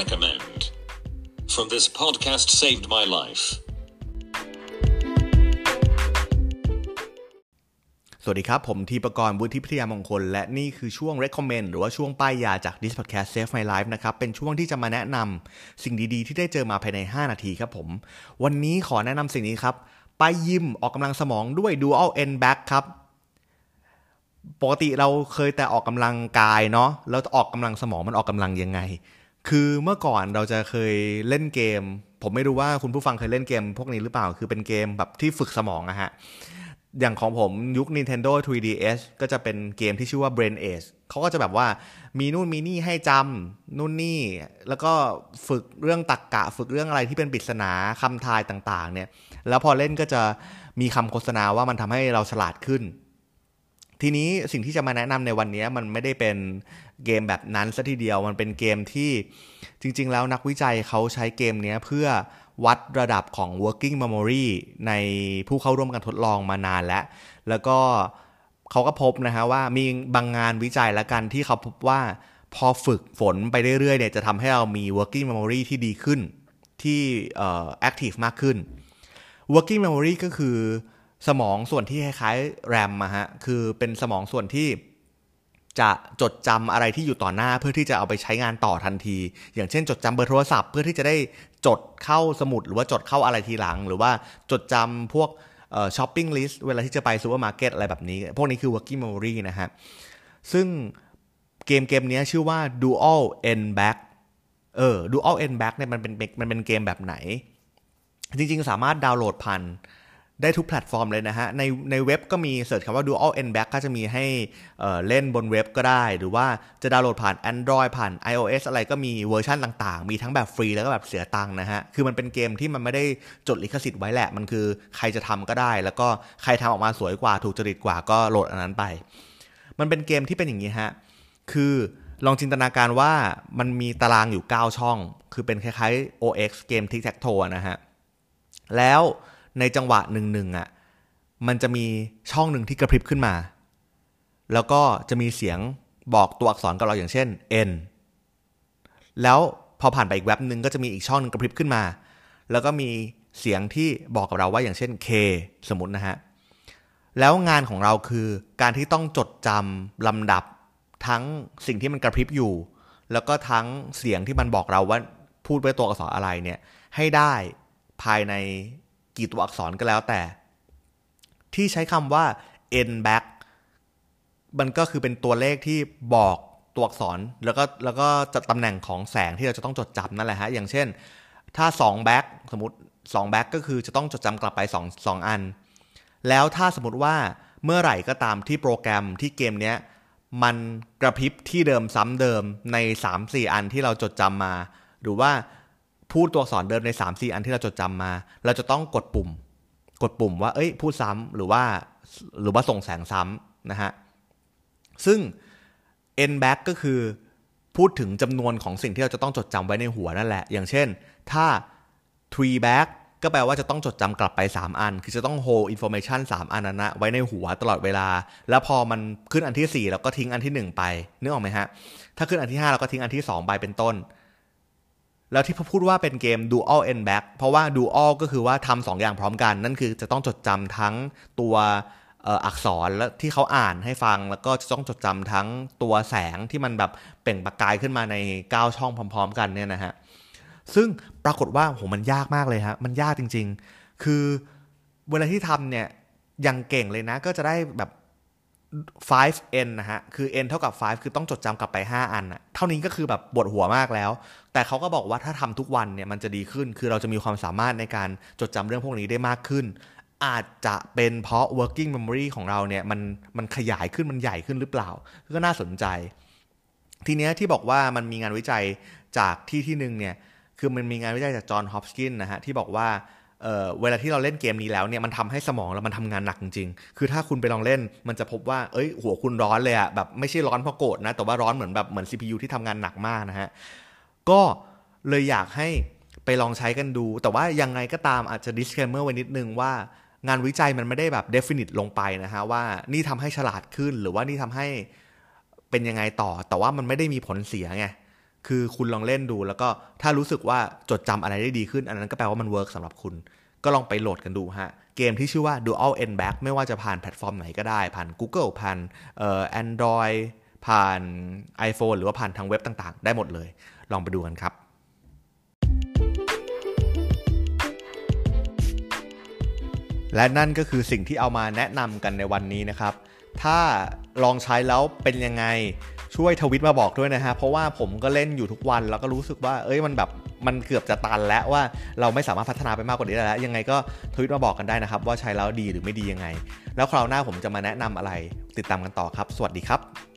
Recommend. From this podcast saved my life. สวัสดีครับ ผมทีประกรณ์วุฒิพิทยามงคล และนี่คือช่วง recommend หรือว่าช่วงป้ายยาจาก this podcast save my life นะครับ เป็นช่วงที่จะมาแนะนำสิ่งดีๆ ที่ได้เจอมาภายใน 5 นาทีครับผม วันนี้ขอแนะนำสิ่งนี้ครับ ไปยิมออกกำลังสมองด้วย dual n back ครับปกติเราเคยแต่ออกกำลังกายเนาะแล้วออกกำลังสมองมันออกกำลังยังไง คือเมื่อก่อนเราจะเคยเล่นเกม ผมไม่รู้ว่าคุณผู้ฟังเคยเล่นเกม พวกนี้หรือเปล่า คือเป็นเกมแบบที่ฝึกสมองอะฮะ อย่างของผมยุค Nintendo 3DS ก็จะเป็นเกมที่ชื่อว่า Brain Age เขาก็จะแบบว่ามีนู่นมีนี่ให้จำนู่นนี่ แล้วก็ฝึกเรื่องตักกะ ฝึกเรื่องอะไรที่เป็นปริศนาคำทายต่าง ๆ เนี่ย แล้วพอเล่นก็จะมีคำโฆษณาว่ามันทำให้เราฉลาดขึ้น ทีนี้สิ่งที่จะมาแนะนำในวันนี้มันไม่ได้เป็นเกมแบบนั้นซะทีเดียวมันเป็นเกมที่จริง ๆ แล้วนักวิจัยเขาใช้เกมนี้เพื่อวัดระดับของ working memory ในผู้เข้าร่วมการทดลองมานานแล้ว แล้วก็เขาก็พบนะฮะว่ามีบางงานวิจัยแล้วกันที่เขาพบว่าพอฝึกฝนไปเรื่อยๆเนี่ยจะทำให้เรามี working memory ที่ดีขึ้นที่ active มากขึ้น working memory ก็คือ สมองส่วนที่คล้ายๆ RAM อะฮะคือเป็นสมองส่วนที่จะจดจำอะไรที่อยู่ต่อหน้าเพื่อที่จะเอาไปใช้งานต่อทันที อย่างเช่น จดจำเบอร์โทรศัพท์ เพื่อที่จะได้จดเข้าสมุด หรือว่าจดเข้าอะไรทีหลัง หรือว่าจดจำพวก shopping list เวลาที่จะไปซูเปอร์มาร์เก็ตอะไรแบบนี้ พวกนี้คือ working memory นะฮะ ซึ่งเกมเกมนี้ชื่อว่า dual n back เออ dual n back เนี่ยมันเป็นมันเป็นเกมแบบไหน จริงๆ สามารถดาวน์โหลดผ่าน ได้ทุกแพลตฟอร์มเลยนะฮะ ในในเว็บก็มี search คำว่า dual n back ก็จะมีให้เเล่นบนเว็บก็ได้ หรือว่าจะดาวน์โหลดผ่าน Android ผ่าน iOS อะไรก็มีเวอร์ชันต่างๆ มีทั้งแบบฟรีแล้วก็แบบเสียตังค์นะฮะ คือมันเป็นเกมที่มันไม่ได้จดลิขสิทธิ์ไว้แหละ มันคือใครจะทำก็ได้ แล้วก็ใครทำออกมาสวยกว่า ถูกจริตกว่าก็โหลดอันนั้นไป มันเป็นเกมที่เป็นอย่างนี้ฮะ คือลองจินตนาการว่ามันมีตารางอยู่ 9 ช่อง คือเป็นคล้ายๆ OX เกม Tic Tac Toe นะฮะ แล้ว ในจังหวะหนึ่งหนึ่งอะมันจะมีช่องหนึ่งที่กระพริบขึ้นมา แล้วก็จะมีเสียงบอกตัวอักษรกับเราอย่างเช่น n แล้วพอผ่านไปอีกแว็บหนึ่งก็จะมีอีกช่องหนึ่งกระพริบขึ้นมา แล้วก็มีเสียงที่บอกกับเราว่าอย่างเช่น k สมมตินะฮะ แล้วงานของเราคือการที่ต้องจดจำลำดับทั้งสิ่งที่มันกระพริบอยู่ แล้วก็ทั้งเสียงที่มันบอกเราว่าพูดไปตัวอักษรอะไรเนี่ยให้ได้ภายใน กี่ตัวอักษรก็แล้วแต่ ที่ใช้คำว่า n back มันก็คือเป็นตัวเลขที่บอกตัวอักษรแล้วก็แล้วก็จะตำแหน่งของแสงที่เราจะต้องจดจำนั่นแหละฮะ อย่างเช่น ถ้า2 back สมมติ2 back ก็คือจะต้องจดจำกลับไป 2 2 อัน แล้วถ้าสมมติว่าเมื่อไหร่ก็ตามที่โปรแกรมที่เกมเนี้ยมันกระพริบที่เดิมซ้ำเดิมใน 3-4 อันที่เราจดจำมา หรือว่า พูดตัวอักษรเดิมใน 3 4 อันที่เราจดจำมา เราจะต้องกดปุ่ม กดปุ่มว่า เอ้ย พูดซ้ำหรือว่า หรือว่าส่งแสงซ้ำนะฮะ ซึ่ง n back ก็คือพูดถึงจำนวนของสิ่งที่เราจะต้องจดจำไว้ในหัวนั่นแหละ อย่างเช่น ถ้า three back ก็แปลว่าจะต้องจดจำกลับไป 3 อัน คือจะต้อง hold information 3 อันนั้นนะไว้ในหัวตลอดเวลา แล้วพอมันขึ้นอันที่ 4 เราก็ทิ้งอันที่ 1 ไปนึกออกไหมฮะ ถ้าขึ้นอันที่ 5 เราก็ทิ้งอันที่ 2 ไปเป็นต้น แล้วที่พูดว่าเป็นเกม dual n back เพราะว่า dual ก็คือว่าทำสองอย่างพร้อมกัน นั่นคือจะต้องจดจำทั้งตัวอักษรและที่เขาอ่านให้ฟัง แล้วก็จะต้องจดจำทั้งตัวแสงที่มันแบบเปล่งประกายขึ้นมาใน 9 ช่องพร้อม ๆ กันเนี่ยนะฮะซึ่งปรากฏว่าโหมันยากมากเลยฮะมันยากจริง ๆ คือเวลาที่ทำเนี่ยยังเก่งเลยนะก็จะได้แบบ 5n นะฮะ คือ n เท่ากับ 5 คือต้องจดจำกลับไป 5 อันอะเท่านี้ก็คือแบบปวดหัวมากแล้ว แต่เขาก็บอกว่าถ้าทำทุกวันเนี่ยมันจะดีขึ้น คือเราจะมีความสามารถในการจดจำเรื่องพวกนี้ได้มากขึ้น อาจจะเป็นเพราะ working memory ของเราเนี่ยมันมันขยายขึ้นมันใหญ่ขึ้นหรือเปล่า ก็น่าสนใจ ทีเนี้ยที่บอกว่ามันมีงานวิจัยจากที่ที่หนึ่งเนี่ย คือมันมีงานวิจัยจากจอห์นฮอปกินนะฮะที่บอกว่า เวลาที่เราเล่นเกมนี้แล้วเนี่ยมันทำให้สมองเรามันทำงานหนักจริงๆ คือถ้าคุณไปลองเล่นมันจะพบว่า เอ้ย หัวคุณร้อนเลยอะแบบไม่ใช่ร้อนเพราะโกรธนะ แต่ว่าร้อนเหมือนแบบเหมือน CPU ที่ทำงานหนักมากนะฮะ ก็เลยอยากให้ไปลองใช้กันดู แต่ว่ายังไงก็ตามอาจจะ disclaimer ไว้นิดนึงว่างานวิจัยมันไม่ได้แบบ definite ลงไปนะฮะว่านี่ทำให้ฉลาดขึ้นหรือว่านี่ทำให้เป็นยังไงต่อ แต่ว่ามันไม่ได้มีผลเสียไง คือคุณลองเล่นดู แล้วก็ถ้ารู้สึกว่าจดจำอะไรได้ดีขึ้น อันนั้นก็แปลว่ามัน work สำหรับคุณ ก็ลองไปโหลดกันดูฮะ เกมที่ชื่อว่า Dual N Back ไม่ว่าจะผ่านแพลตฟอร์มไหนก็ได้ ผ่าน Google ผ่านเอ่อ Android ผ่าน iPhone หรือว่าผ่านทางเว็บต่างๆ ได้หมดเลย ลองไปดูกันครับ และนั่นก็คือสิ่งที่เอามาแนะนำกันในวันนี้นะครับ ถ้าลองใช้แล้วเป็นยังไง ช่วยทวิตมาบอกด้วยนะฮะ เพราะว่าผมก็เล่นอยู่ทุกวัน แล้วก็รู้สึกว่า เอ้ย มันแบบ มันเกือบจะตันแล้วว่าเราไม่สามารถพัฒนาไปมากกว่านี้ได้แล้ว ยังไงก็ทวิตมาบอกกันได้นะครับ ว่าใช้แล้วดีหรือไม่ดียังไง แล้วคราวหน้าผมจะมาแนะนำอะไร ติดตามกันต่อครับ สวัสดีครับ